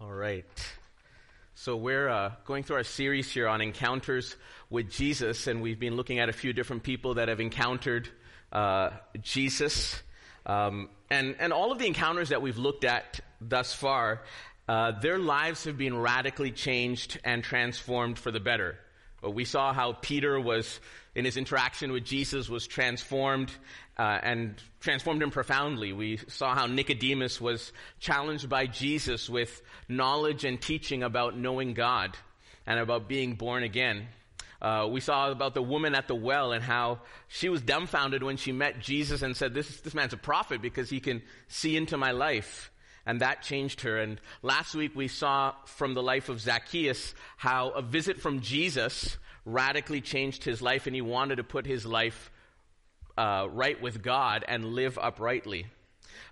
All right. So we're uh, going through our series here on encounters with Jesus, and we've been looking at a few different people that have encountered uh, Jesus. Um, and, and all of the encounters that we've looked at thus far, uh, their lives have been radically changed and transformed for the better. We saw how Peter was, in his interaction with Jesus, was transformed uh, and transformed him profoundly. We saw how Nicodemus was challenged by Jesus with knowledge and teaching about knowing God and about being born again. Uh, we saw about the woman at the well and how she was dumbfounded when she met Jesus and said, this, this man's a prophet because he can see into my life. And that changed her. And last week we saw from the life of Zacchaeus how a visit from Jesus radically changed his life and he wanted to put his life uh, right with God and live uprightly.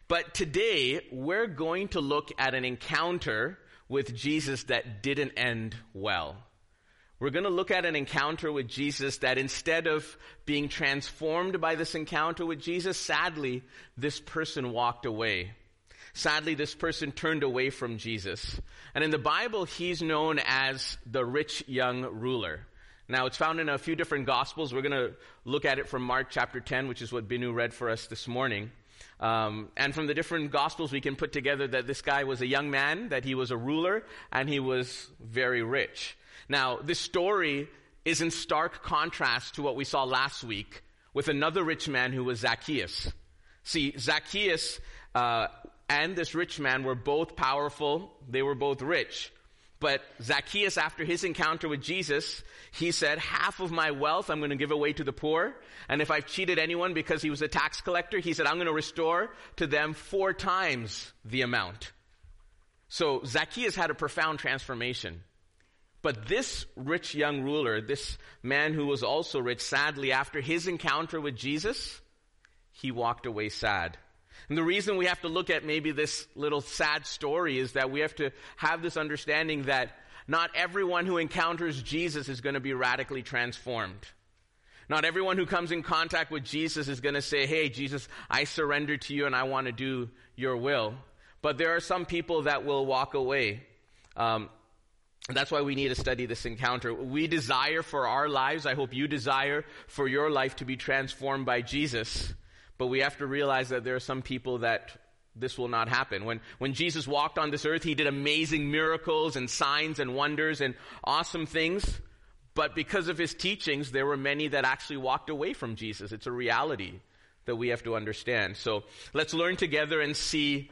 But today, we're going to look at an encounter with Jesus that didn't end well. We're going to look at an encounter with Jesus that instead of being transformed by this encounter with Jesus, sadly, this person walked away. Sadly, this person turned away from Jesus. And in the Bible, he's known as the rich young ruler. Now, it's found in a few different Gospels. We're going to look at it from Mark chapter 10, which is what Binu read for us this morning. Um, and from the different Gospels, we can put together that this guy was a young man, that he was a ruler, and he was very rich. Now, this story is in stark contrast to what we saw last week with another rich man who was Zacchaeus. See, Zacchaeus uh, and this rich man were both powerful, they were both rich. But Zacchaeus, after his encounter with Jesus, he said, half of my wealth I'm going to give away to the poor. And if I've cheated anyone because he was a tax collector, he said, I'm going to restore to them four times the amount. So Zacchaeus had a profound transformation. But this rich young ruler, this man who was also rich, sadly, after his encounter with Jesus, he walked away sad. And the reason we have to look at maybe this little sad story is that we have to have this understanding that not everyone who encounters Jesus is going to be radically transformed. Not everyone who comes in contact with Jesus is going to say, Hey, Jesus, I surrender to you and I want to do your will. But there are some people that will walk away. Um, that's why we need to study this encounter. We desire for our lives, I hope you desire for your life to be transformed by Jesus. But we have to realize that there are some people that this will not happen. When, when Jesus walked on this earth, he did amazing miracles and signs and wonders and awesome things. But because of his teachings, there were many that actually walked away from Jesus. It's a reality that we have to understand. So let's learn together and see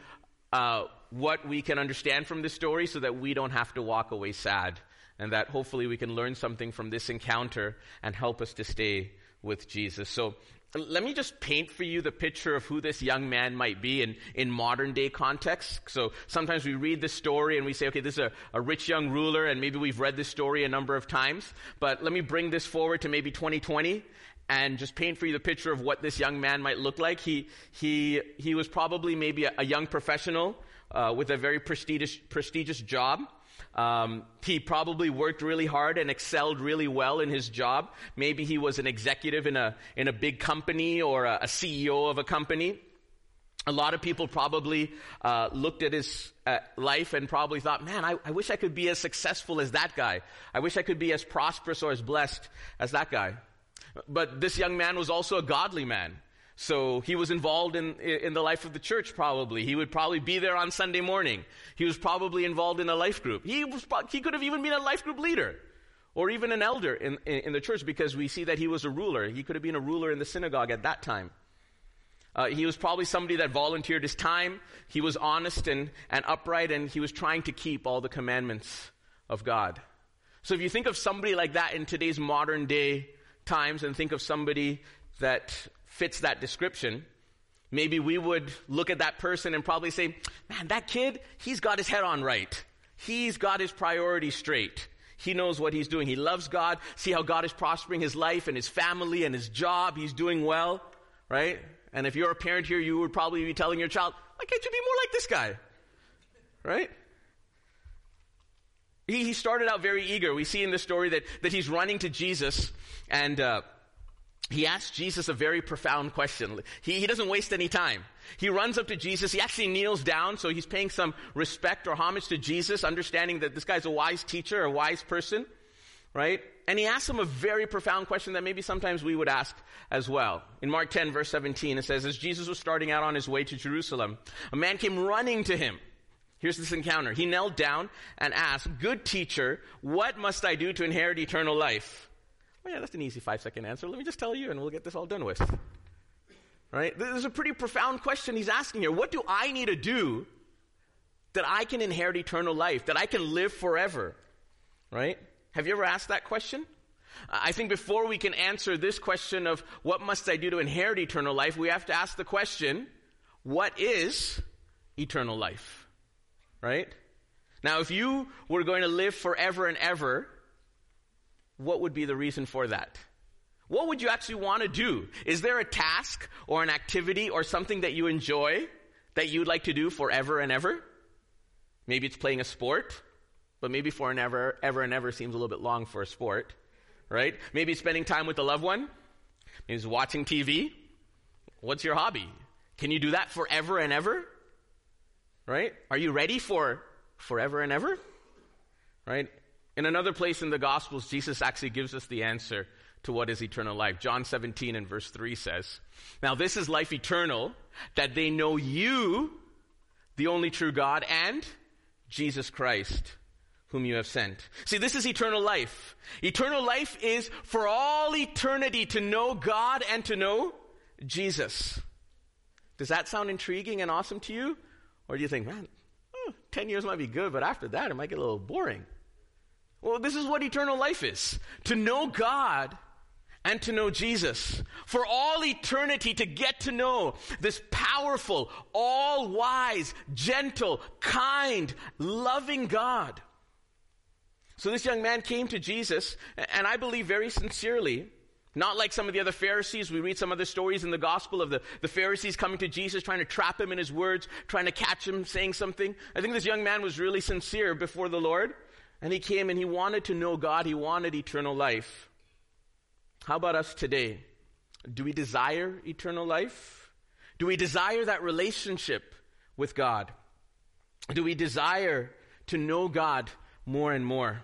uh, what we can understand from this story so that we don't have to walk away sad. And that hopefully we can learn something from this encounter and help us to stay with Jesus. So let me just paint for you the picture of who this young man might be in, in modern day context. So sometimes we read the story and we say, okay, this is a, a rich young ruler, and maybe we've read this story a number of times. But let me bring this forward to maybe 2020 and just paint for you the picture of what this young man might look like. He, he, he was probably maybe a, a young professional uh, with a very prestigious, prestigious job. Um, he probably worked really hard and excelled really well in his job. Maybe he was an executive in a, in a big company or a, a CEO of a company. A lot of people probably uh, looked at his uh, life and probably thought, man, I, I wish I could be as successful as that guy. I wish I could be as prosperous or as blessed as that guy. But this young man was also a godly man. So he was involved in, in the life of the church probably. He would probably be there on Sunday morning. He was probably involved in a life group. He, was, he could have even been a life group leader or even an elder in, in, the church because we see that he was a ruler. He could have been a ruler in the synagogue at that time. Uh, he was probably somebody that volunteered his time. He was honest and, and upright, and he was trying to keep all the commandments of God. So if you think of somebody like that in today's modern day times and think of somebody that fits that description, maybe we would look at that person and probably say, man, that kid, he's got his head on right. He's got his priorities straight. He knows what he's doing. He loves God. See how God is prospering his life and his family and his job. He's doing well, right? And if you're a parent here, you would probably be telling your child, why can't you be more like this guy? Right? He, he started out very eager. We see in the story that, that he's running to Jesus and, uh, he asks Jesus a very profound question. He, he doesn't waste any time. He runs up to Jesus. He actually kneels down, so he's paying some respect or homage to Jesus, understanding that this guy's a wise teacher, a wise person, right? And he asks him a very profound question that maybe sometimes we would ask as well. In Mark 10, verse 17, it says, As Jesus was starting out on his way to Jerusalem, a man came running to him. Here's this encounter. He knelt down and asked, Good teacher, what must I do to inherit eternal life? Well, yeah, that's an easy five second answer. Let me just tell you and we'll get this all done with. Right? This is a pretty profound question he's asking here. What do I need to do that I can inherit eternal life, that I can live forever? Right? Have you ever asked that question? I think before we can answer this question of what must I do to inherit eternal life, we have to ask the question, what is eternal life? Right? Now, if you were going to live forever and ever, what would be the reason for that? What would you actually want to do? Is there a task or an activity or something that you enjoy that you'd like to do forever and ever? Maybe it's playing a sport, but maybe for an ever, ever and ever seems a little bit long for a sport, right? Maybe spending time with a loved one. Maybe it's watching TV. What's your hobby? Can you do that forever and ever? Right? Are you ready for forever and ever? Right? In another place in the Gospels, Jesus actually gives us the answer to what is eternal life. John 17 and verse 3 says, Now this is life eternal, that they know you, the only true God, and Jesus Christ, whom you have sent. See, this is eternal life. Eternal life is for all eternity to know God and to know Jesus. Does that sound intriguing and awesome to you? Or do you think, man, oh, 10 years might be good, but after that it might get a little boring? Well, this is what eternal life is. To know God and to know Jesus. For all eternity to get to know this powerful, all wise, gentle, kind, loving God. So this young man came to Jesus, and I believe very sincerely, not like some of the other Pharisees. We read some other stories in the gospel of the, the Pharisees coming to Jesus, trying to trap him in his words, trying to catch him saying something. I think this young man was really sincere before the Lord. And he came and he wanted to know God. He wanted eternal life. How about us today? Do we desire eternal life? Do we desire that relationship with God? Do we desire to know God more and more?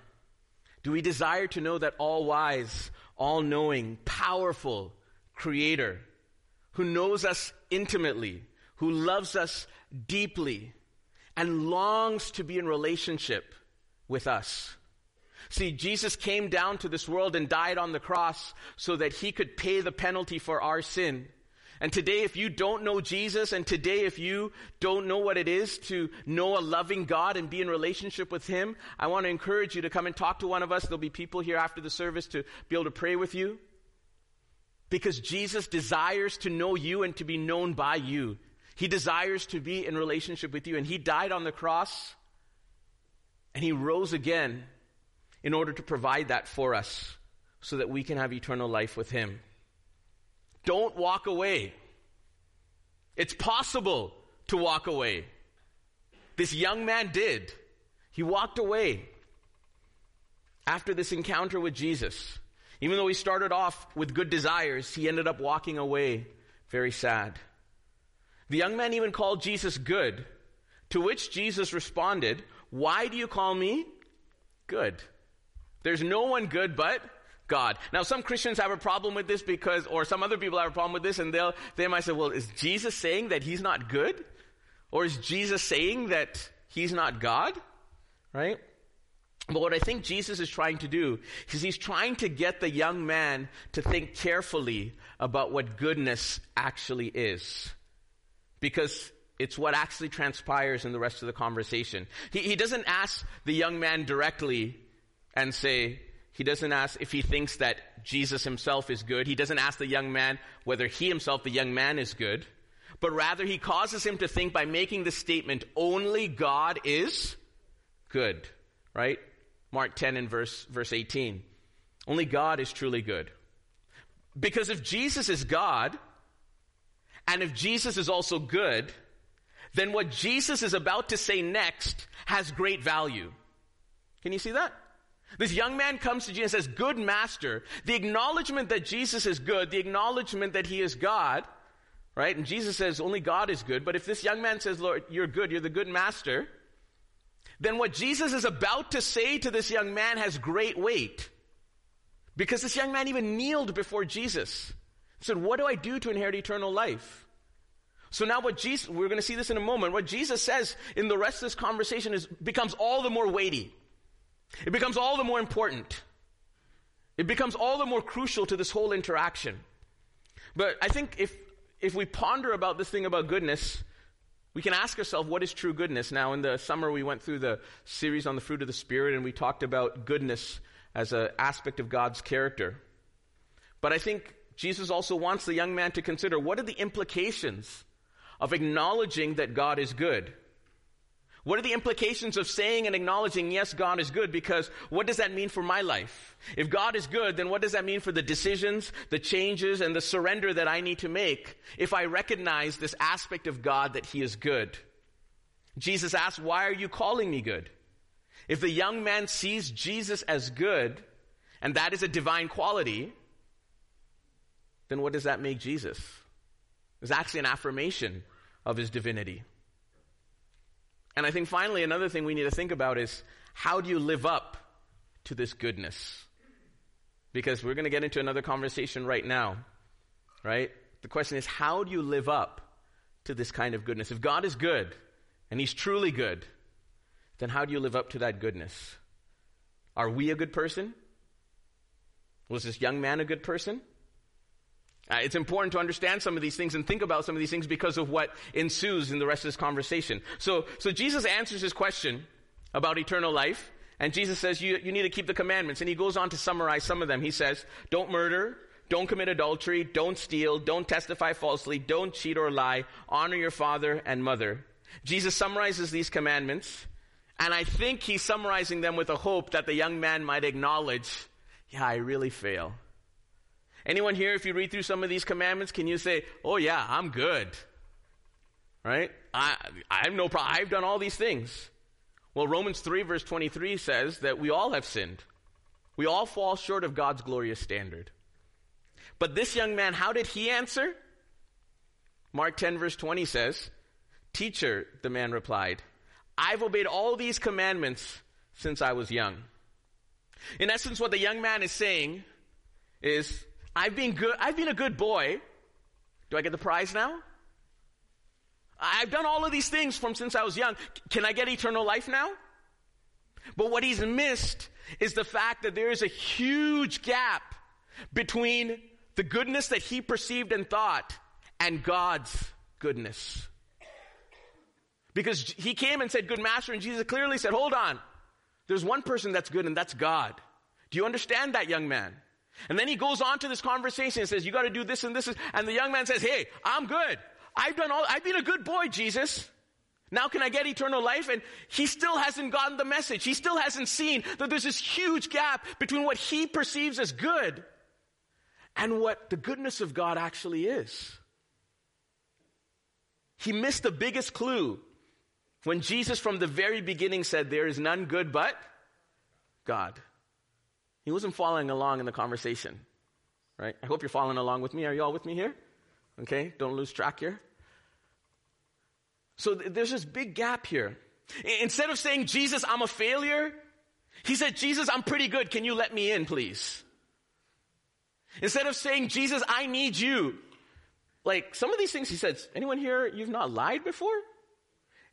Do we desire to know that all wise, all knowing, powerful creator who knows us intimately, who loves us deeply, and longs to be in relationship with us. See, Jesus came down to this world and died on the cross so that he could pay the penalty for our sin. And today, if you don't know Jesus, and today, if you don't know what it is to know a loving God and be in relationship with Him, I want to encourage you to come and talk to one of us. There'll be people here after the service to be able to pray with you. Because Jesus desires to know you and to be known by you. He desires to be in relationship with you. And He died on the cross and he rose again in order to provide that for us so that we can have eternal life with him. Don't walk away. It's possible to walk away. This young man did. He walked away after this encounter with Jesus. Even though he started off with good desires, he ended up walking away very sad. The young man even called Jesus good, to which Jesus responded, why do you call me good? There's no one good but God. Now, some Christians have a problem with this because, or some other people have a problem with this, and they'll, they might say, well, is Jesus saying that he's not good? Or is Jesus saying that he's not God? Right? But what I think Jesus is trying to do is he's trying to get the young man to think carefully about what goodness actually is. Because it's what actually transpires in the rest of the conversation. He, he doesn't ask the young man directly and say, he doesn't ask if he thinks that Jesus himself is good. He doesn't ask the young man whether he himself, the young man, is good. But rather, he causes him to think by making the statement, only God is good. Right? Mark 10 and verse, verse 18. Only God is truly good. Because if Jesus is God, and if Jesus is also good, then what Jesus is about to say next has great value. Can you see that? This young man comes to Jesus and says, Good master. The acknowledgement that Jesus is good, the acknowledgement that he is God, right? And Jesus says, Only God is good. But if this young man says, Lord, you're good, you're the good master, then what Jesus is about to say to this young man has great weight. Because this young man even kneeled before Jesus. He said, What do I do to inherit eternal life? So now what Jesus, we're going to see this in a moment, what Jesus says in the rest of this conversation is, becomes all the more weighty. It becomes all the more important. It becomes all the more crucial to this whole interaction. But I think if, if we ponder about this thing about goodness, we can ask ourselves, what is true goodness? Now, in the summer, we went through the series on the fruit of the Spirit, and we talked about goodness as an aspect of God's character. But I think Jesus also wants the young man to consider what are the implications of acknowledging that God is good? What are the implications of saying and acknowledging, yes, God is good? Because what does that mean for my life? If God is good, then what does that mean for the decisions, the changes, and the surrender that I need to make if I recognize this aspect of God that He is good? Jesus asks, why are you calling me good? If the young man sees Jesus as good, and that is a divine quality, then what does that make Jesus? It's actually an affirmation of his divinity. And I think finally, another thing we need to think about is how do you live up to this goodness? Because we're going to get into another conversation right now, right? The question is, how do you live up to this kind of goodness? If God is good, and He's truly good, then how do you live up to that goodness? Are we a good person? Was this young man a good person? Uh, it's important to understand some of these things and think about some of these things because of what ensues in the rest of this conversation. So, so Jesus answers his question about eternal life, and Jesus says, you, you need to keep the commandments. And he goes on to summarize some of them. He says, don't murder, don't commit adultery, don't steal, don't testify falsely, don't cheat or lie, honor your father and mother. Jesus summarizes these commandments, and I think he's summarizing them with a hope that the young man might acknowledge, yeah, I really fail. Anyone here, if you read through some of these commandments, can you say, oh yeah, I'm good? Right? I, I have no problem. I've done all these things. Well, Romans 3 verse 23 says that we all have sinned. We all fall short of God's glorious standard. But this young man, how did he answer? Mark 10 verse 20 says, Teacher, the man replied, I've obeyed all these commandments since I was young. In essence, what the young man is saying is, I've been good, I've been a good boy. Do I get the prize now? I've done all of these things from since I was young. Can I get eternal life now? But what he's missed is the fact that there is a huge gap between the goodness that he perceived and thought and God's goodness. Because he came and said, Good master, and Jesus clearly said, Hold on. There's one person that's good, and that's God. Do you understand that, young man? And then he goes on to this conversation and says, you gotta do this and this. And the young man says, hey, I'm good. I've done all, I've been a good boy, Jesus. Now can I get eternal life? And he still hasn't gotten the message. He still hasn't seen that there's this huge gap between what he perceives as good and what the goodness of God actually is. He missed the biggest clue when Jesus from the very beginning said, there is none good but God. He wasn't following along in the conversation, right? I hope you're following along with me. Are you all with me here? Okay, don't lose track here. So th- there's this big gap here. I- instead of saying, Jesus, I'm a failure, he said, Jesus, I'm pretty good. Can you let me in, please? Instead of saying, Jesus, I need you. Like some of these things he says, anyone here, you've not lied before?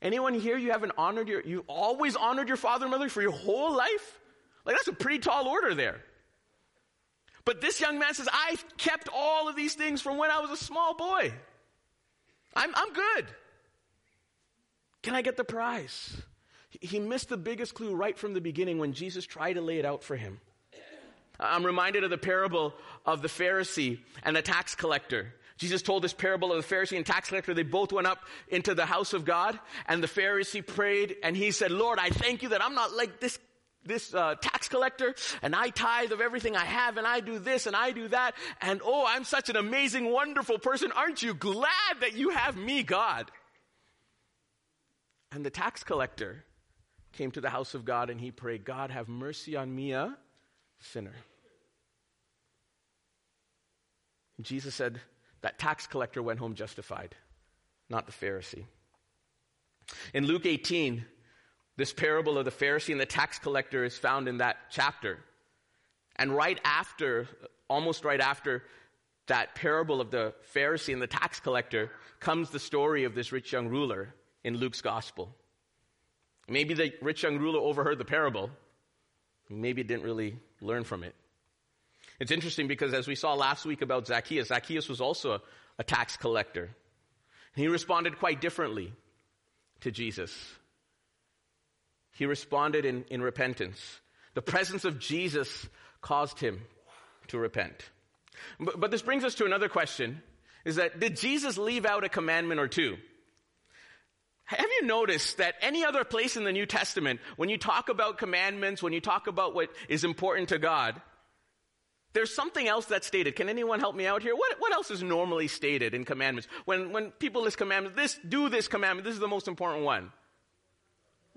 Anyone here, you haven't honored your, you always honored your father and mother for your whole life? Like, that's a pretty tall order there. But this young man says, I've kept all of these things from when I was a small boy. I'm, I'm good. Can I get the prize? He missed the biggest clue right from the beginning when Jesus tried to lay it out for him. I'm reminded of the parable of the Pharisee and the tax collector. Jesus told this parable of the Pharisee and tax collector. They both went up into the house of God and the Pharisee prayed and he said, Lord, I thank you that I'm not like this this uh, tax collector and I tithe of everything I have and I do this and I do that and oh, I'm such an amazing, wonderful person. Aren't you glad that you have me, God? And the tax collector came to the house of God and he prayed, God, have mercy on me, a sinner. Jesus said, that tax collector went home justified, not the Pharisee. In Luke 18, this parable of the Pharisee and the tax collector is found in that chapter. And right after, almost right after that parable of the Pharisee and the tax collector, comes the story of this rich young ruler in Luke's gospel. Maybe the rich young ruler overheard the parable, maybe didn't really learn from it. It's interesting because as we saw last week about Zacchaeus, Zacchaeus was also a, a tax collector. He responded quite differently to Jesus. He responded in, in repentance. The presence of Jesus caused him to repent. But, but this brings us to another question is that did Jesus leave out a commandment or two? Have you noticed that any other place in the New Testament, when you talk about commandments, when you talk about what is important to God, there's something else that's stated. Can anyone help me out here? What, what else is normally stated in commandments? When, when people list commandments, this, do this commandment, this is the most important one.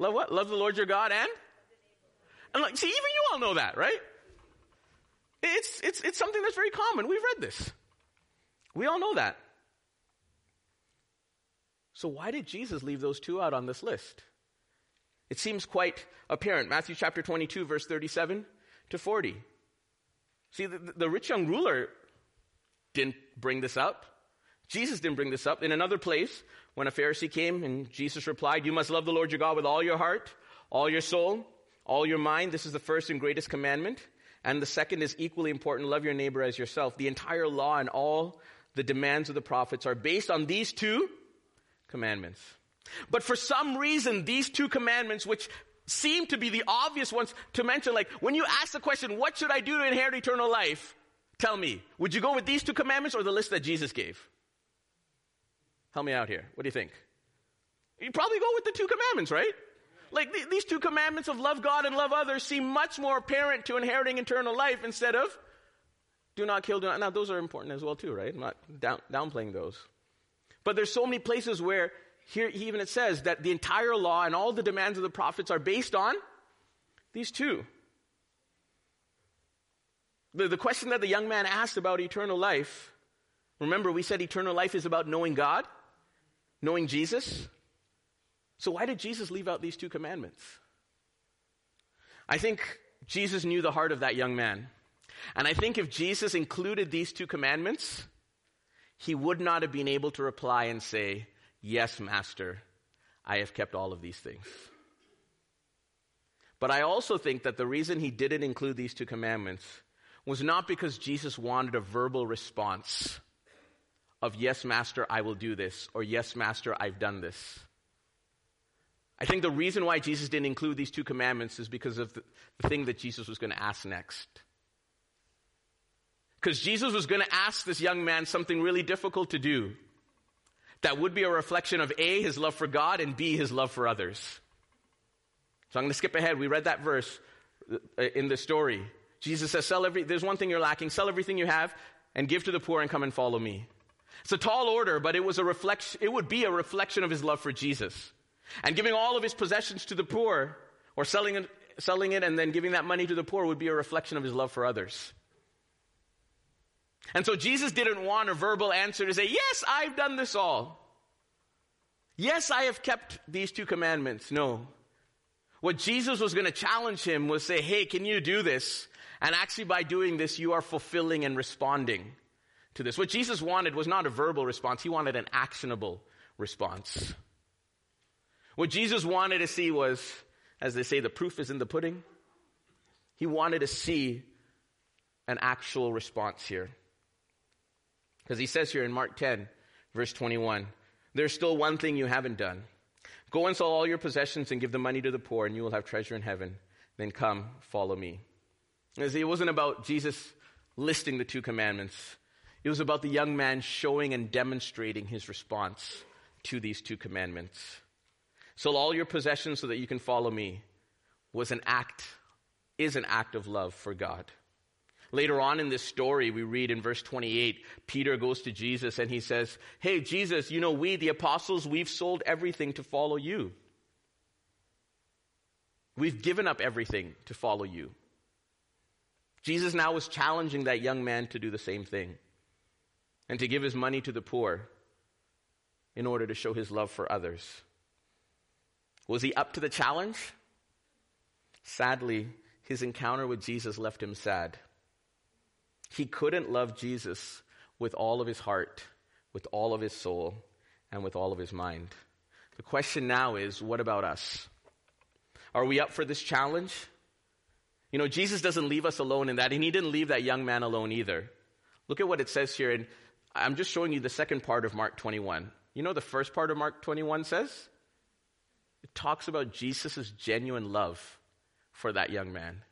Love what? Love the Lord your God and? And like, see, even you all know that, right? It's, it's, it's something that's very common. We've read this. We all know that. So why did Jesus leave those two out on this list? It seems quite apparent. Matthew chapter 22 verse 37 to 40. See, the, the rich young ruler didn't bring this up. Jesus didn't bring this up. In another place, when a Pharisee came and Jesus replied, You must love the Lord your God with all your heart, all your soul, all your mind. This is the first and greatest commandment. And the second is equally important love your neighbor as yourself. The entire law and all the demands of the prophets are based on these two commandments. But for some reason, these two commandments, which seem to be the obvious ones to mention, like when you ask the question, what should I do to inherit eternal life? Tell me, would you go with these two commandments or the list that Jesus gave? Help me out here. What do you think? You probably go with the two commandments, right? Like th- these two commandments of love God and love others seem much more apparent to inheriting eternal life instead of do not kill, do not. Now, those are important as well, too, right? I'm not down, downplaying those. But there's so many places where here even it says that the entire law and all the demands of the prophets are based on these two. The, the question that the young man asked about eternal life, remember we said eternal life is about knowing God, knowing Jesus. So why did Jesus leave out these two commandments? I think Jesus knew the heart of that young man. And I think if Jesus included these two commandments, he would not have been able to reply and say, Yes, Master, I have kept all of these things. But I also think that the reason he didn't include these two commandments was not because Jesus wanted a verbal response of, Yes, Master, I will do this, or Yes, Master, I've done this. I think the reason why Jesus didn't include these two commandments is because of the, the thing that Jesus was going to ask next. Because Jesus was going to ask this young man something really difficult to do that would be a reflection of A, his love for God, and B, his love for others. So I'm going to skip ahead. We read that verse uh, in the story. Jesus says, sell every, there's one thing you're lacking, sell everything you have and give to the poor and come and follow me. It's a tall order, but it was a reflection, it would be a reflection of his love for Jesus. And giving all of his possessions to the poor, or selling it, selling it and then giving that money to the poor would be a reflection of his love for others. And so Jesus didn't want a verbal answer to say, Yes, I've done this all. Yes, I have kept these two commandments. No. What Jesus was going to challenge him was say, Hey, can you do this? And actually, by doing this, you are fulfilling and responding to this. What Jesus wanted was not a verbal response, he wanted an actionable response. What Jesus wanted to see was, as they say, the proof is in the pudding. He wanted to see an actual response here. Because he says here in Mark 10, verse 21, there's still one thing you haven't done. Go and sell all your possessions and give the money to the poor, and you will have treasure in heaven. Then come, follow me. See, it wasn't about Jesus listing the two commandments. It was about the young man showing and demonstrating his response to these two commandments. Sell all your possessions so that you can follow me was an act, is an act of love for God. Later on in this story, we read in verse 28, Peter goes to Jesus and he says, Hey, Jesus, you know, we, the apostles, we've sold everything to follow you. We've given up everything to follow you. Jesus now was challenging that young man to do the same thing and to give his money to the poor in order to show his love for others. Was he up to the challenge? Sadly, his encounter with Jesus left him sad. He couldn't love Jesus with all of his heart, with all of his soul, and with all of his mind. The question now is what about us? Are we up for this challenge? You know, Jesus doesn't leave us alone in that, and he didn't leave that young man alone either. Look at what it says here, and I'm just showing you the second part of Mark 21. You know the first part of Mark 21 says? It talks about Jesus' genuine love for that young man.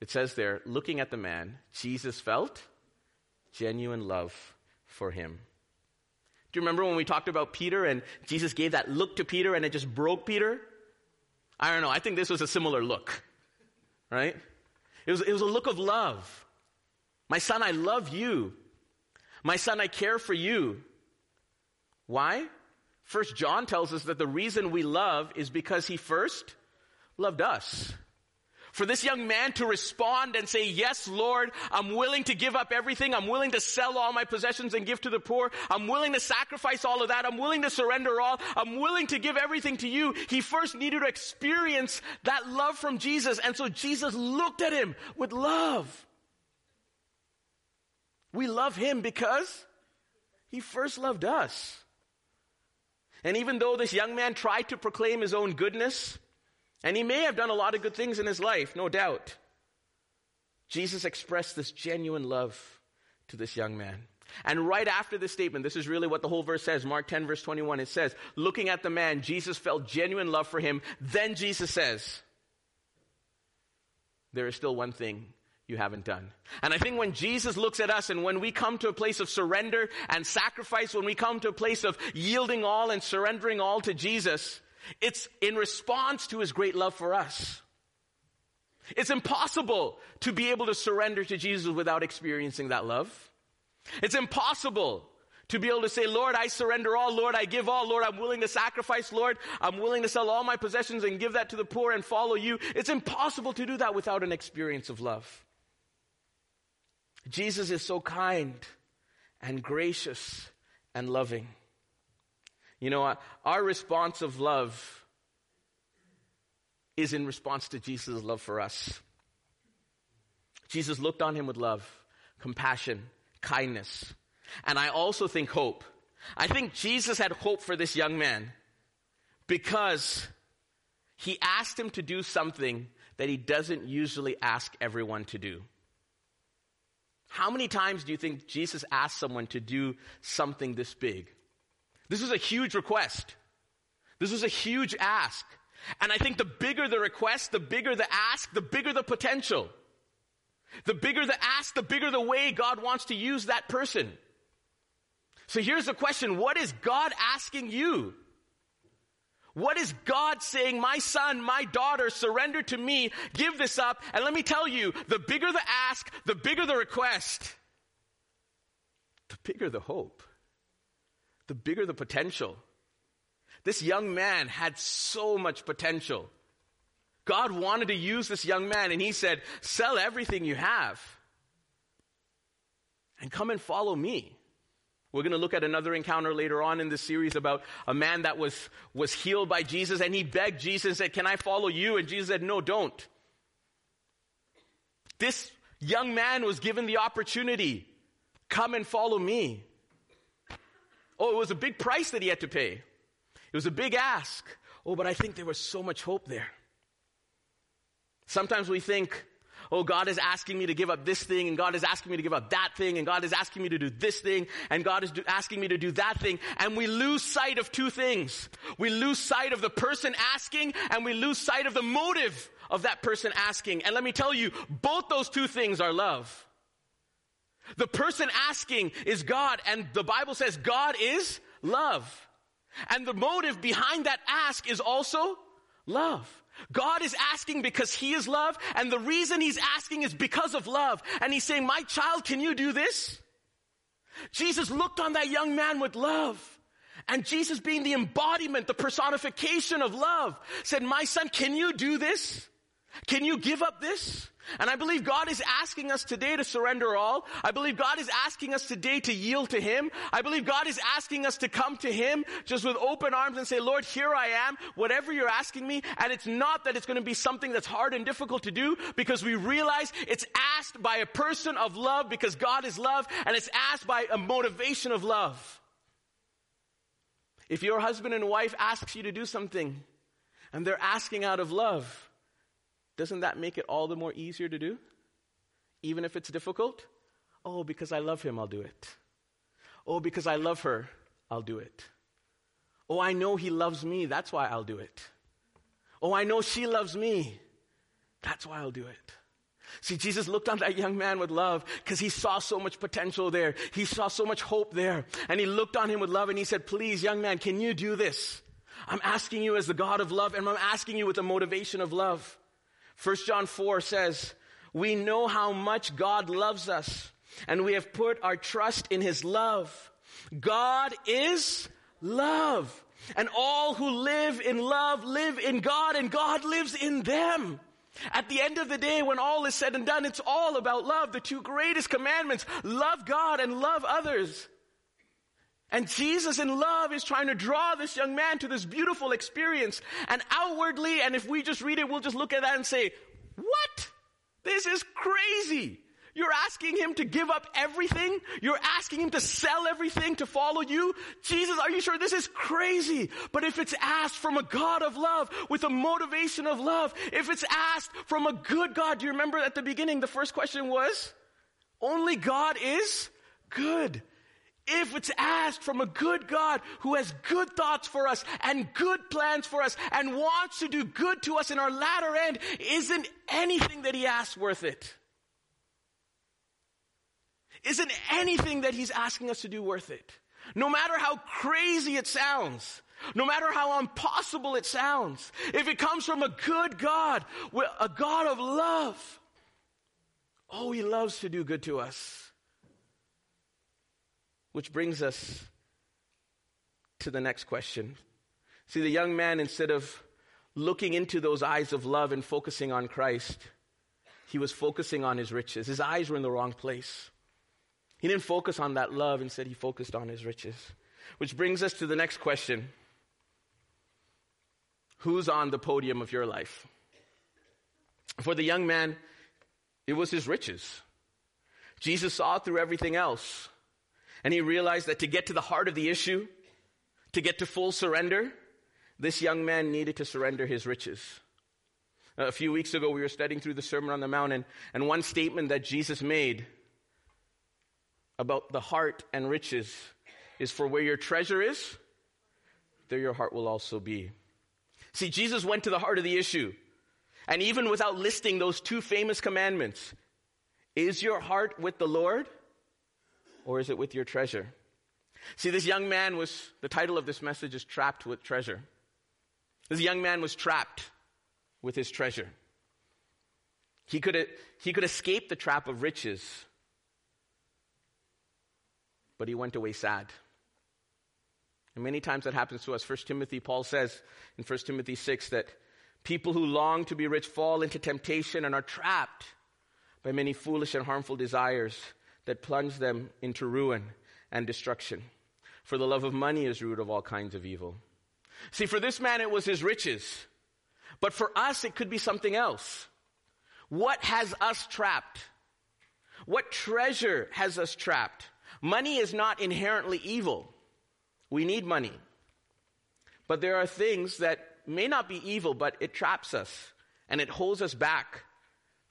It says there, looking at the man, Jesus felt genuine love for him. Do you remember when we talked about Peter and Jesus gave that look to Peter and it just broke Peter? I don't know. I think this was a similar look, right? It was, it was a look of love. My son, I love you. My son, I care for you. Why? First John tells us that the reason we love is because he first loved us. For this young man to respond and say, yes, Lord, I'm willing to give up everything. I'm willing to sell all my possessions and give to the poor. I'm willing to sacrifice all of that. I'm willing to surrender all. I'm willing to give everything to you. He first needed to experience that love from Jesus. And so Jesus looked at him with love. We love him because he first loved us. And even though this young man tried to proclaim his own goodness, and he may have done a lot of good things in his life, no doubt. Jesus expressed this genuine love to this young man. And right after this statement, this is really what the whole verse says. Mark 10 verse 21, it says, looking at the man, Jesus felt genuine love for him. Then Jesus says, there is still one thing you haven't done. And I think when Jesus looks at us and when we come to a place of surrender and sacrifice, when we come to a place of yielding all and surrendering all to Jesus, it's in response to his great love for us. It's impossible to be able to surrender to Jesus without experiencing that love. It's impossible to be able to say, Lord, I surrender all. Lord, I give all. Lord, I'm willing to sacrifice. Lord, I'm willing to sell all my possessions and give that to the poor and follow you. It's impossible to do that without an experience of love. Jesus is so kind and gracious and loving. You know, our response of love is in response to Jesus' love for us. Jesus looked on him with love, compassion, kindness, and I also think hope. I think Jesus had hope for this young man because he asked him to do something that he doesn't usually ask everyone to do. How many times do you think Jesus asked someone to do something this big? This was a huge request. This was a huge ask. And I think the bigger the request, the bigger the ask, the bigger the potential. The bigger the ask, the bigger the way God wants to use that person. So here's the question. What is God asking you? What is God saying, my son, my daughter, surrender to me, give this up, and let me tell you, the bigger the ask, the bigger the request, the bigger the hope the bigger the potential. This young man had so much potential. God wanted to use this young man, and he said, Sell everything you have and come and follow me. We're going to look at another encounter later on in this series about a man that was, was healed by Jesus, and he begged Jesus and said, Can I follow you? And Jesus said, No, don't. This young man was given the opportunity come and follow me. Oh, it was a big price that he had to pay. It was a big ask. Oh, but I think there was so much hope there. Sometimes we think, oh, God is asking me to give up this thing, and God is asking me to give up that thing, and God is asking me to do this thing, and God is do- asking me to do that thing, and we lose sight of two things. We lose sight of the person asking, and we lose sight of the motive of that person asking. And let me tell you, both those two things are love. The person asking is God, and the Bible says God is love. And the motive behind that ask is also love. God is asking because He is love, and the reason He's asking is because of love. And He's saying, My child, can you do this? Jesus looked on that young man with love. And Jesus being the embodiment, the personification of love, said, my son, can you do this? Can you give up this? And I believe God is asking us today to surrender all. I believe God is asking us today to yield to Him. I believe God is asking us to come to Him just with open arms and say, Lord, here I am, whatever you're asking me. And it's not that it's going to be something that's hard and difficult to do because we realize it's asked by a person of love because God is love and it's asked by a motivation of love. If your husband and wife asks you to do something and they're asking out of love, doesn't that make it all the more easier to do? Even if it's difficult? Oh, because I love him, I'll do it. Oh, because I love her, I'll do it. Oh, I know he loves me, that's why I'll do it. Oh, I know she loves me, that's why I'll do it. See, Jesus looked on that young man with love because he saw so much potential there. He saw so much hope there. And he looked on him with love and he said, please, young man, can you do this? I'm asking you as the God of love and I'm asking you with the motivation of love. 1 John 4 says, we know how much God loves us and we have put our trust in his love. God is love. And all who live in love live in God and God lives in them. At the end of the day, when all is said and done, it's all about love. The two greatest commandments, love God and love others. And Jesus in love is trying to draw this young man to this beautiful experience. And outwardly, and if we just read it, we'll just look at that and say, what? This is crazy. You're asking him to give up everything? You're asking him to sell everything to follow you? Jesus, are you sure this is crazy? But if it's asked from a God of love, with a motivation of love, if it's asked from a good God, do you remember at the beginning the first question was? Only God is good if it's asked from a good God who has good thoughts for us and good plans for us and wants to do good to us in our latter end, isn't anything that he asks worth it? Isn't anything that he's asking us to do worth it? No matter how crazy it sounds, no matter how impossible it sounds, if it comes from a good God, a God of love, oh, he loves to do good to us. Which brings us to the next question. See, the young man, instead of looking into those eyes of love and focusing on Christ, he was focusing on his riches. His eyes were in the wrong place. He didn't focus on that love, instead, he focused on his riches. Which brings us to the next question Who's on the podium of your life? For the young man, it was his riches. Jesus saw through everything else. And he realized that to get to the heart of the issue, to get to full surrender, this young man needed to surrender his riches. A few weeks ago, we were studying through the Sermon on the Mount, and, and one statement that Jesus made about the heart and riches is for where your treasure is, there your heart will also be. See, Jesus went to the heart of the issue. And even without listing those two famous commandments, is your heart with the Lord? Or is it with your treasure? See, this young man was, the title of this message is Trapped with Treasure. This young man was trapped with his treasure. He could, he could escape the trap of riches, but he went away sad. And many times that happens to us. First Timothy, Paul says in 1 Timothy 6 that people who long to be rich fall into temptation and are trapped by many foolish and harmful desires that plunge them into ruin and destruction. For the love of money is root of all kinds of evil. See, for this man, it was his riches. But for us, it could be something else. What has us trapped? What treasure has us trapped? Money is not inherently evil. We need money. But there are things that may not be evil, but it traps us and it holds us back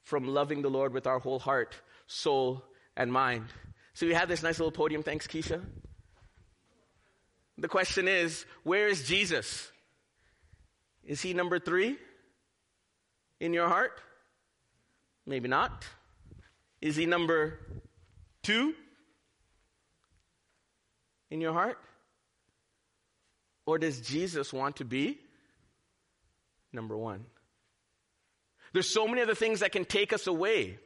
from loving the Lord with our whole heart, soul, and mind. So we have this nice little podium. Thanks, Keisha. The question is, where is Jesus? Is he number three in your heart? Maybe not. Is he number two in your heart? Or does Jesus want to be number one? There's so many other things that can take us away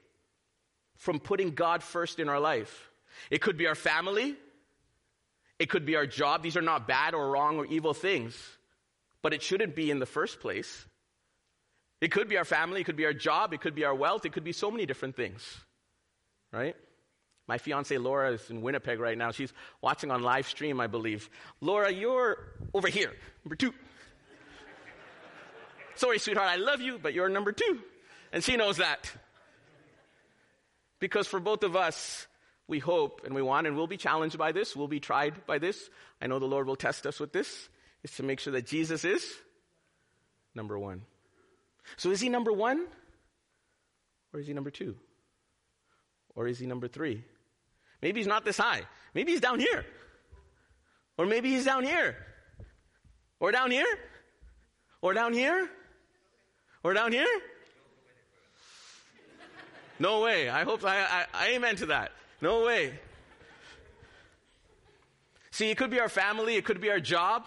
from putting God first in our life. It could be our family. It could be our job. These are not bad or wrong or evil things, but it shouldn't be in the first place. It could be our family, it could be our job, it could be our wealth, it could be so many different things. Right? My fiance Laura is in Winnipeg right now. She's watching on live stream, I believe. Laura, you're over here, number two. Sorry, sweetheart, I love you, but you're number two. And she knows that. Because for both of us, we hope and we want and we'll be challenged by this, we'll be tried by this. I know the Lord will test us with this, is to make sure that Jesus is number one. So is he number one? Or is he number two? Or is he number three? Maybe he's not this high. Maybe he's down here. Or maybe he's down here. Or down here. Or down here. Or down here. No way. I hope I, I, I amen to that. No way. See, it could be our family, it could be our job,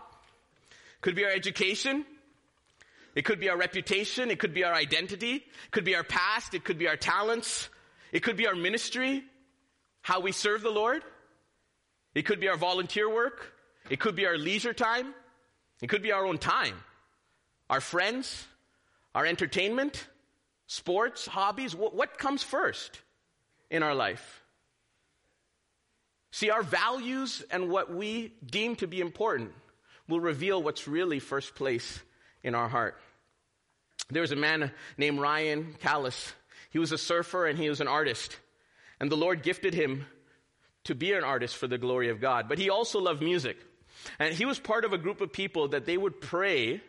it could be our education, it could be our reputation, it could be our identity, it could be our past, it could be our talents, it could be our ministry, how we serve the Lord. It could be our volunteer work, it could be our leisure time, it could be our own time, our friends, our entertainment, sports, hobbies. What, comes first in our life? See, our values and what we deem to be important will reveal what's really first place in our heart. There was a man named Ryan Callis. He was a surfer and he was an artist. And the Lord gifted him to be an artist for the glory of God. But he also loved music. And he was part of a group of people that they would pray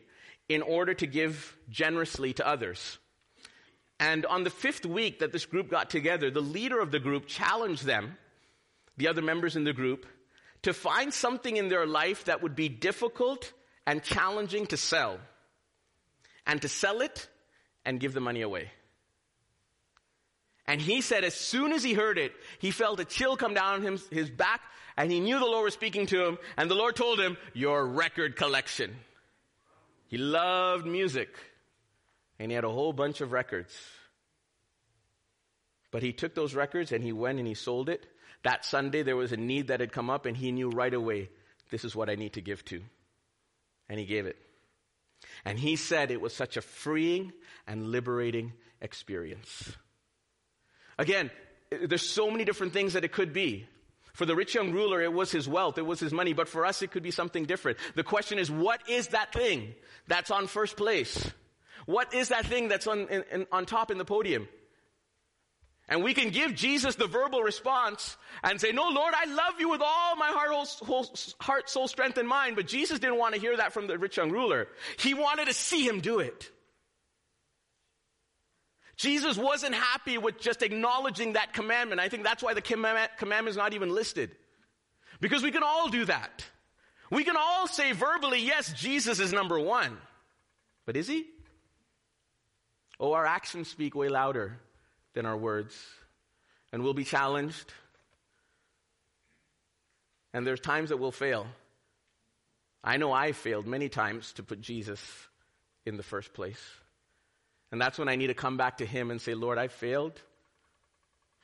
in order to give generously to others. And on the fifth week that this group got together, the leader of the group challenged them the other members in the group, to find something in their life that would be difficult and challenging to sell, and to sell it and give the money away. And he said, as soon as he heard it, he felt a chill come down him, his back, and he knew the Lord was speaking to him, and the Lord told him, Your record collection. He loved music, and he had a whole bunch of records. But he took those records and he went and he sold it, that Sunday, there was a need that had come up, and he knew right away, this is what I need to give to. And he gave it. And he said it was such a freeing and liberating experience. Again, there's so many different things that it could be. For the rich young ruler, it was his wealth, it was his money, but for us, it could be something different. The question is, what is that thing that's on first place? What is that thing that's on, in, in, on top in the podium? And we can give Jesus the verbal response and say, No, Lord, I love you with all my heart, whole, heart, soul, strength, and mind. But Jesus didn't want to hear that from the rich young ruler. He wanted to see him do it. Jesus wasn't happy with just acknowledging that commandment. I think that's why the commandment is not even listed. Because we can all do that. We can all say verbally, yes, Jesus is number one. But is he? Oh, our actions speak way louder than our words. And we'll be challenged. And there's times that we'll fail. I know I failed many times to put Jesus in the first place. And that's when I need to come back to Him and say, Lord, I failed.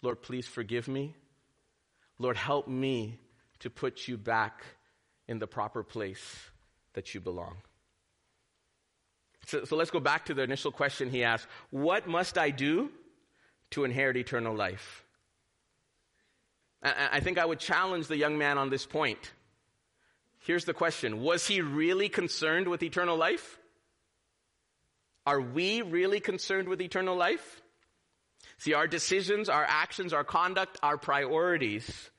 Lord, please forgive me. Lord, help me to put you back in the proper place that you belong. So, so, let's go back to the initial question he asked What must I do to inherit eternal life. I think I would challenge the young man on this point. Here's the question Was he really concerned with eternal life? Are we really concerned with eternal life? See, our decisions, our actions, our conduct, our priorities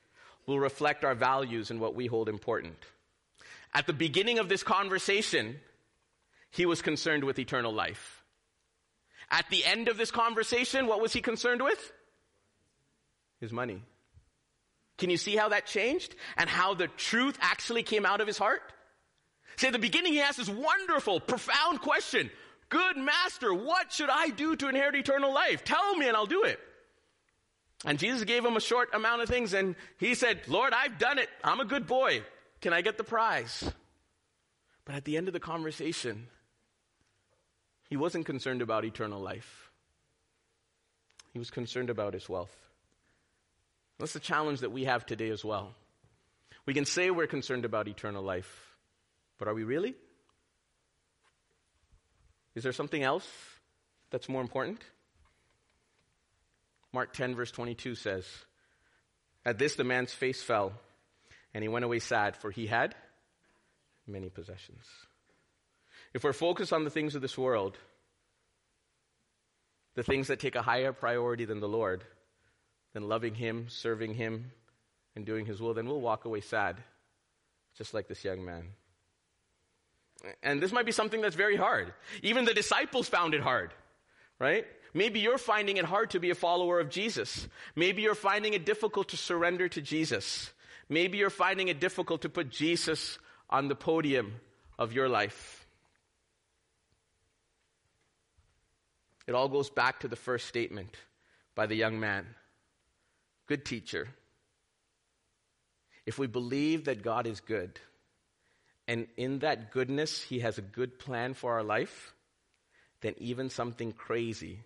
will reflect our values and what we hold important. At the beginning of this conversation, he was concerned with eternal life. At the end of this conversation, what was he concerned with? His money. Can you see how that changed and how the truth actually came out of his heart? See, at the beginning, he asked this wonderful, profound question. Good master, what should I do to inherit eternal life? Tell me and I'll do it. And Jesus gave him a short amount of things and he said, Lord, I've done it. I'm a good boy. Can I get the prize? But at the end of the conversation, he wasn't concerned about eternal life, he was concerned about his wealth. That's the challenge that we have today as well. We can say we're concerned about eternal life, but are we really? Is there something else that's more important? Mark 10, verse 22 says, At this the man's face fell, and he went away sad, for he had many possessions. If we're focused on the things of this world, the things that take a higher priority than the Lord, than loving Him, serving Him, and doing His will, then we'll walk away sad, just like this young man. And this might be something that's very hard. Even the disciples found it hard, right? Maybe you're finding it hard to be a follower of Jesus. Maybe you're finding it difficult to surrender to Jesus. Maybe you're finding it difficult to put Jesus on the podium of your life. It all goes back to the first statement by the young man. Good teacher. If we believe that God is good, and in that goodness, He has a good plan for our life, then even something crazy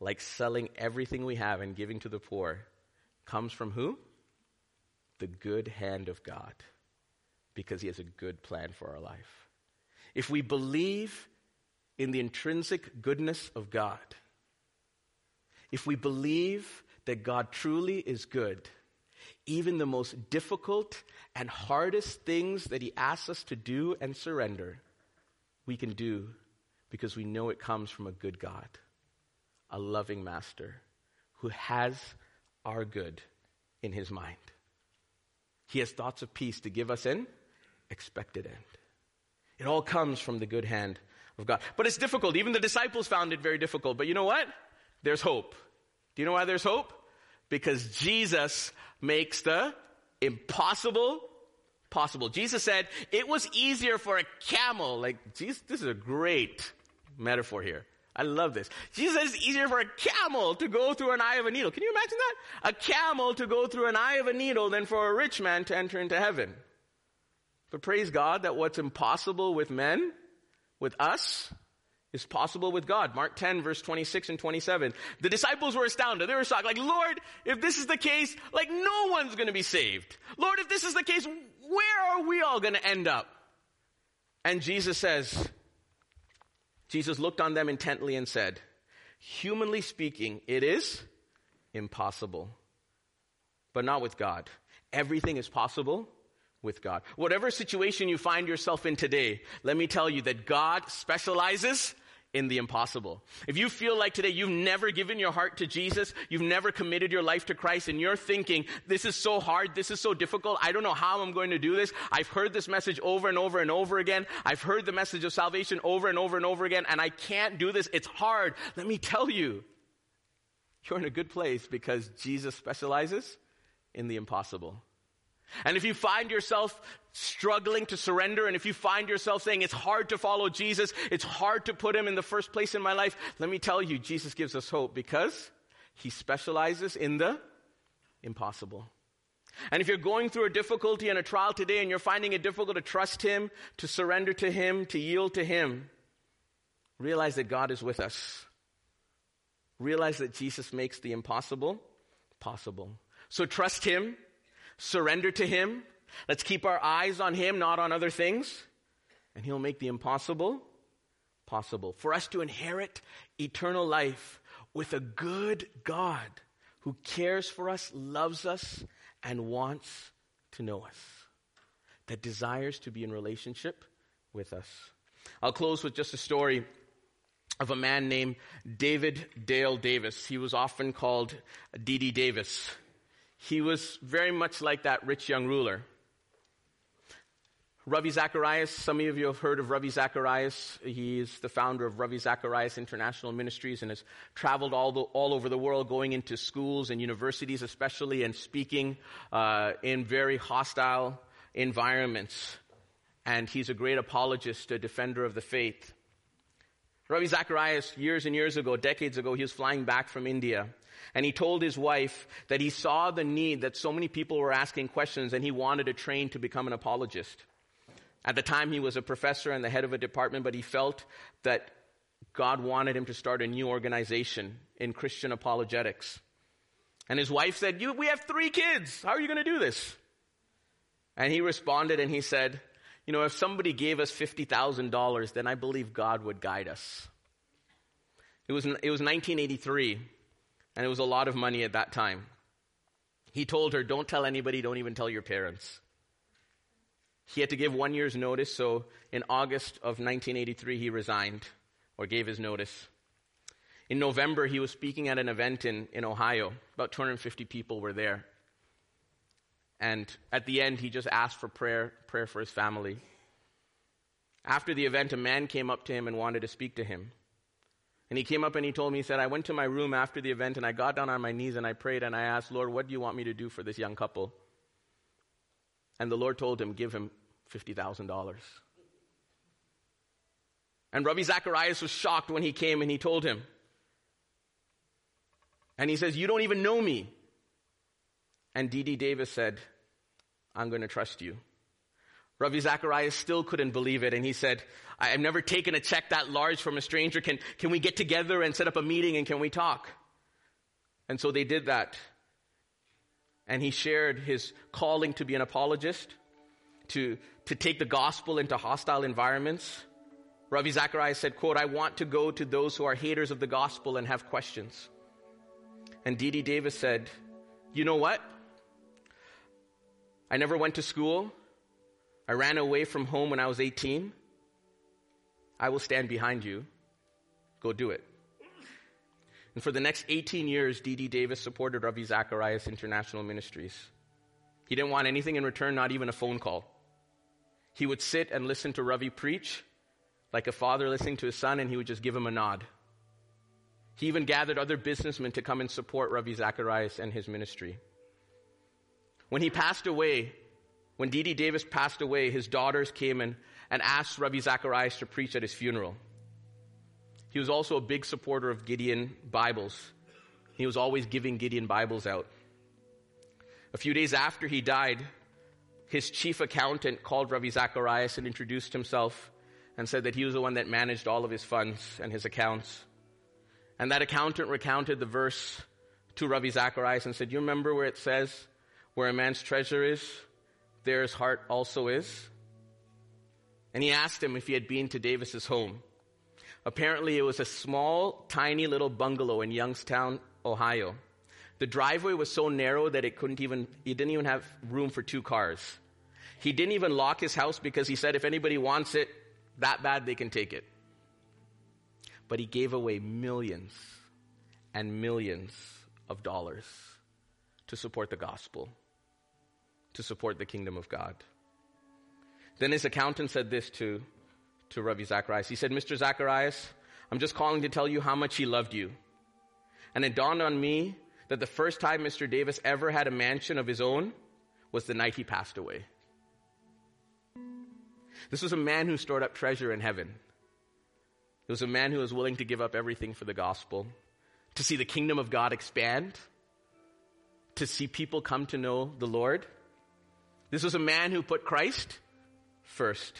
like selling everything we have and giving to the poor comes from who? The good hand of God, because He has a good plan for our life. If we believe in the intrinsic goodness of God, if we believe that God truly is good, even the most difficult and hardest things that He asks us to do and surrender, we can do because we know it comes from a good God, a loving Master who has our good in His mind. He has thoughts of peace to give us an expected end. It all comes from the good hand of God. But it's difficult. Even the disciples found it very difficult. But you know what? There's hope. Do you know why there's hope? Because Jesus makes the impossible possible. Jesus said it was easier for a camel, like, Jesus, this is a great metaphor here. I love this. Jesus said it's easier for a camel to go through an eye of a needle. Can you imagine that? A camel to go through an eye of a needle than for a rich man to enter into heaven. But praise God that what's impossible with men, with us, is possible with God. Mark 10 verse 26 and 27. The disciples were astounded. They were shocked. Like, Lord, if this is the case, like no one's going to be saved. Lord, if this is the case, where are we all going to end up? And Jesus says, Jesus looked on them intently and said, humanly speaking, it is impossible, but not with God. Everything is possible with God. Whatever situation you find yourself in today, let me tell you that God specializes in the impossible. If you feel like today you've never given your heart to Jesus, you've never committed your life to Christ, and you're thinking, this is so hard, this is so difficult, I don't know how I'm going to do this. I've heard this message over and over and over again. I've heard the message of salvation over and over and over again, and I can't do this. It's hard. Let me tell you, you're in a good place because Jesus specializes in the impossible. And if you find yourself struggling to surrender, and if you find yourself saying it's hard to follow Jesus, it's hard to put him in the first place in my life, let me tell you, Jesus gives us hope because he specializes in the impossible. And if you're going through a difficulty and a trial today and you're finding it difficult to trust him, to surrender to him, to yield to him, realize that God is with us. Realize that Jesus makes the impossible possible. So trust him surrender to Him. Let's keep our eyes on Him, not on other things. And He'll make the impossible possible. For us to inherit eternal life with a good God who cares for us, loves us, and wants to know us, that desires to be in relationship with us. I'll close with just a story of a man named David Dale Davis. He was often called D.D. Davis he was very much like that rich young ruler. Ravi Zacharias, some of you have heard of Ravi Zacharias. He is the founder of Ravi Zacharias International Ministries and has traveled all, the, all over the world, going into schools and universities especially, and speaking uh, in very hostile environments. And he's a great apologist, a defender of the faith. Ravi Zacharias, years and years ago, decades ago, he was flying back from India and he told his wife that he saw the need that so many people were asking questions and he wanted to train to become an apologist. At the time, he was a professor and the head of a department, but he felt that God wanted him to start a new organization in Christian apologetics. And his wife said, We have three kids. How are you going to do this? And he responded and he said, You know, if somebody gave us $50,000, then I believe God would guide us. It was, it was 1983, and it was a lot of money at that time. He told her, Don't tell anybody, don't even tell your parents. He had to give one year's notice, so in August of 1983, he resigned or gave his notice. In November, he was speaking at an event in, in Ohio. About 250 people were there. And at the end, he just asked for prayer, prayer for his family. After the event, a man came up to him and wanted to speak to him. And he came up and he told me, he said, I went to my room after the event and I got down on my knees and I prayed and I asked, Lord, what do you want me to do for this young couple? And the Lord told him, give him $50,000. And Ravi Zacharias was shocked when he came and he told him. And he says, You don't even know me. And D.D. Davis said, I'm going to trust you. Ravi Zacharias still couldn't believe it, and he said, I've never taken a check that large from a stranger. Can, can we get together and set up a meeting and can we talk? And so they did that. And he shared his calling to be an apologist, to, to take the gospel into hostile environments. Ravi Zacharias said, quote, I want to go to those who are haters of the gospel and have questions. And D.D. Davis said, You know what? I never went to school. I ran away from home when I was 18. I will stand behind you. Go do it. And for the next 18 years, D.D. Davis supported Ravi Zacharias International Ministries. He didn't want anything in return, not even a phone call. He would sit and listen to Ravi preach like a father listening to his son, and he would just give him a nod. He even gathered other businessmen to come and support Ravi Zacharias and his ministry. When he passed away, when D.D. Davis passed away, his daughters came and, and asked Ravi Zacharias to preach at his funeral. He was also a big supporter of Gideon Bibles. He was always giving Gideon Bibles out. A few days after he died, his chief accountant called Ravi Zacharias and introduced himself and said that he was the one that managed all of his funds and his accounts. And that accountant recounted the verse to Ravi Zacharias and said, You remember where it says, where a man's treasure is, there his heart also is. And he asked him if he had been to Davis's home. Apparently, it was a small, tiny little bungalow in Youngstown, Ohio. The driveway was so narrow that it couldn't even, he didn't even have room for two cars. He didn't even lock his house because he said if anybody wants it that bad, they can take it. But he gave away millions and millions of dollars to support the gospel to support the kingdom of God. Then his accountant said this to, to Ravi Zacharias. He said, Mr. Zacharias, I'm just calling to tell you how much he loved you. And it dawned on me that the first time Mr. Davis ever had a mansion of his own was the night he passed away. This was a man who stored up treasure in heaven. It was a man who was willing to give up everything for the gospel, to see the kingdom of God expand, to see people come to know the Lord. This was a man who put Christ first.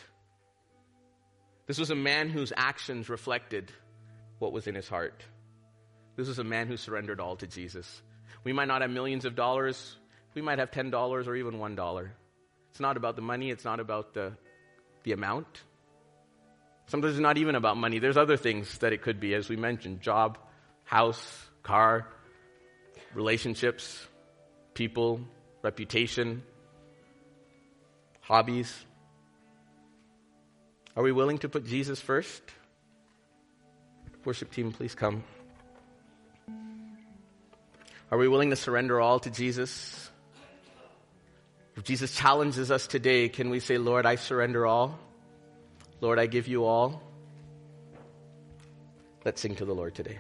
This was a man whose actions reflected what was in his heart. This was a man who surrendered all to Jesus. We might not have millions of dollars. We might have $10 or even $1. It's not about the money. It's not about the, the amount. Sometimes it's not even about money. There's other things that it could be, as we mentioned job, house, car, relationships, people, reputation, hobbies? Are we willing to put Jesus first? Worship team, please come. Are we willing to surrender all to Jesus? If Jesus challenges us today, can we say, Lord, I surrender all? Lord, I give you all? Let's sing to the Lord today.